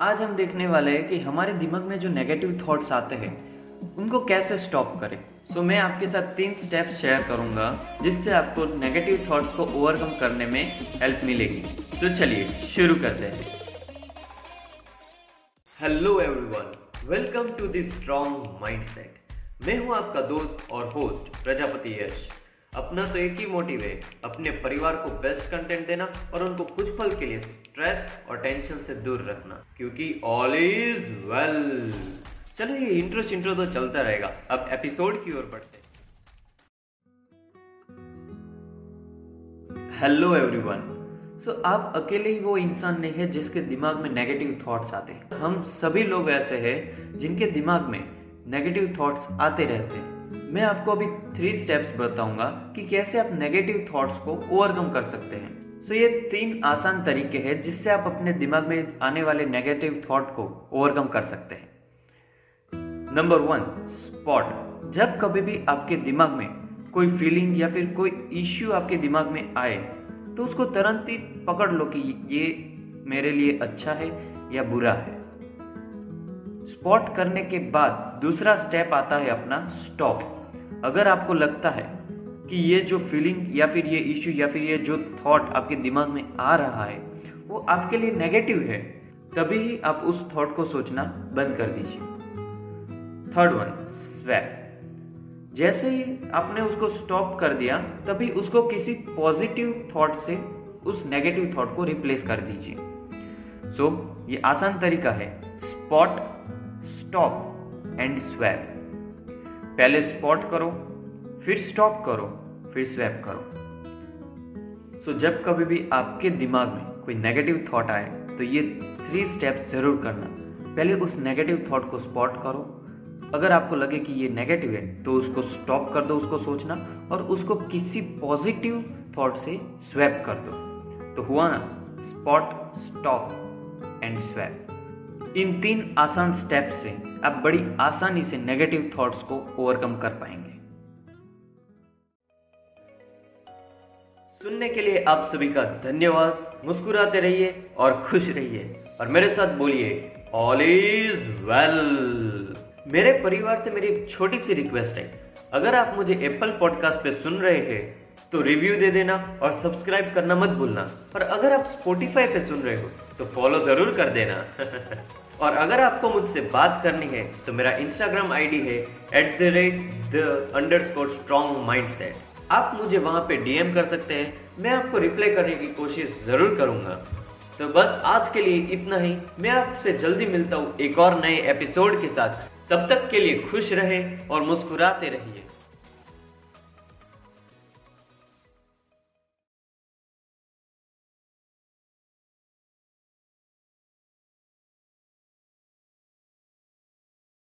आज हम देखने वाले हैं कि हमारे दिमाग में जो नेगेटिव थॉट्स आते हैं उनको कैसे स्टॉप करें? सो so, मैं आपके साथ तीन स्टेप शेयर करूँगा जिससे आपको नेगेटिव थॉट्स को ओवरकम करने में हेल्प मिलेगी। तो चलिए शुरू करते हैं। Hello everyone welcome to the strong mindset मैं हूँ आपका दोस्त और होस्ट प्रजापति यश। अपना तो एक ही मोटिव है, अपने परिवार को बेस्ट कंटेंट देना और उनको कुछ पल के लिए स्ट्रेस और टेंशन से दूर रखना, क्योंकि ऑल इज़ वेल चलो ये इंट्रो इंट्रो तो चलता रहेगा, अब एपिसोड की ओर बढ़ते हेलो एवरीवन सो आप अकेले ही वो इंसान नहीं है जिसके दिमाग में नेगेटिव थॉट्स आते हैं। हम सभी लोग ऐसे हैं जिनके दिमाग में नेगेटिव थॉट्स आते रहते हैं। मैं आपको अभी थ्री स्टेप्स बताऊँगा कि कैसे आप नेगेटिव थॉट्स को ओवरकम कर सकते हैं। सो so, ये तीन आसान तरीके हैं जिससे आप अपने दिमाग में आने वाले नेगेटिव थॉट को ओवरकम कर सकते हैं। नंबर वन स्पॉट जब कभी भी आपके दिमाग में कोई फीलिंग या फिर कोई इश्यू आपके दिमाग में आए तो उसको तुरंत ही पकड़ लो कि ये मेरे लिए अच्छा है या बुरा है। स्पॉट करने के बाद दूसरा स्टेप आता है अपना स्टॉप। अगर आपको लगता है कि ये जो फीलिंग या फिर ये इश्यू या फिर ये जो थॉट आपके दिमाग में आ रहा है वो आपके लिए नेगेटिव है तभी ही आप उस थॉट को सोचना बंद कर दीजिए। थर्ड वन स्वैप जैसे ही आपने उसको स्टॉप कर दिया तभी उसको किसी पॉजिटिव थॉट से उस नेगेटिव थॉट को रिप्लेस कर दीजिए। सो so, ये आसान तरीका है स्पॉट स्टॉप एंड स्वैप। पहले स्पॉट करो फिर स्टॉप करो फिर स्वैप करो। सो so, जब कभी भी आपके दिमाग में कोई नेगेटिव थॉट आए तो ये थ्री स्टेप्स ज़रूर करना। पहले उस नेगेटिव थॉट को स्पॉट करो। अगर आपको लगे कि ये नेगेटिव है तो उसको स्टॉप कर दो उसको सोचना और उसको किसी पॉजिटिव थॉट से स्वैप कर दो। तो हुआ ना स्पॉट स्टॉप एंड स्वैप इन तीन आसान स्टेप से आप बड़ी आसानी से नेगेटिव थॉट्स को ओवरकम कर पाएँगे। सुनने के लिए आप सभी का धन्यवाद। मुस्कुराते रहिए और खुश रहिए और मेरे साथ बोलिए ऑल इज़ वेल मेरे परिवार से मेरी एक छोटी सी रिक्वेस्ट है। अगर आप मुझे एप्पल पॉडकास्ट पे सुन रहे हैं तो रिव्यू दे देना और सब्सक्राइब करना मत भूलना। और अगर आप स्पोटिफाई पे सुन रहे हो तो फॉलो ज़रूर कर देना। और अगर आपको मुझसे बात करनी है तो मेरा इंस्टाग्राम आईडी है at the rate the underscore strong mindset आप मुझे वहाँ पे डीएम कर सकते हैं, मैं आपको रिप्लाई करने की कोशिश ज़रूर करूँगा। तो बस आज के लिए इतना ही। मैं आपसे जल्दी मिलता हूँ एक और नए एपिसोड के साथ। तब तक के लिए खुश रहे और मुस्कुराते रहिए।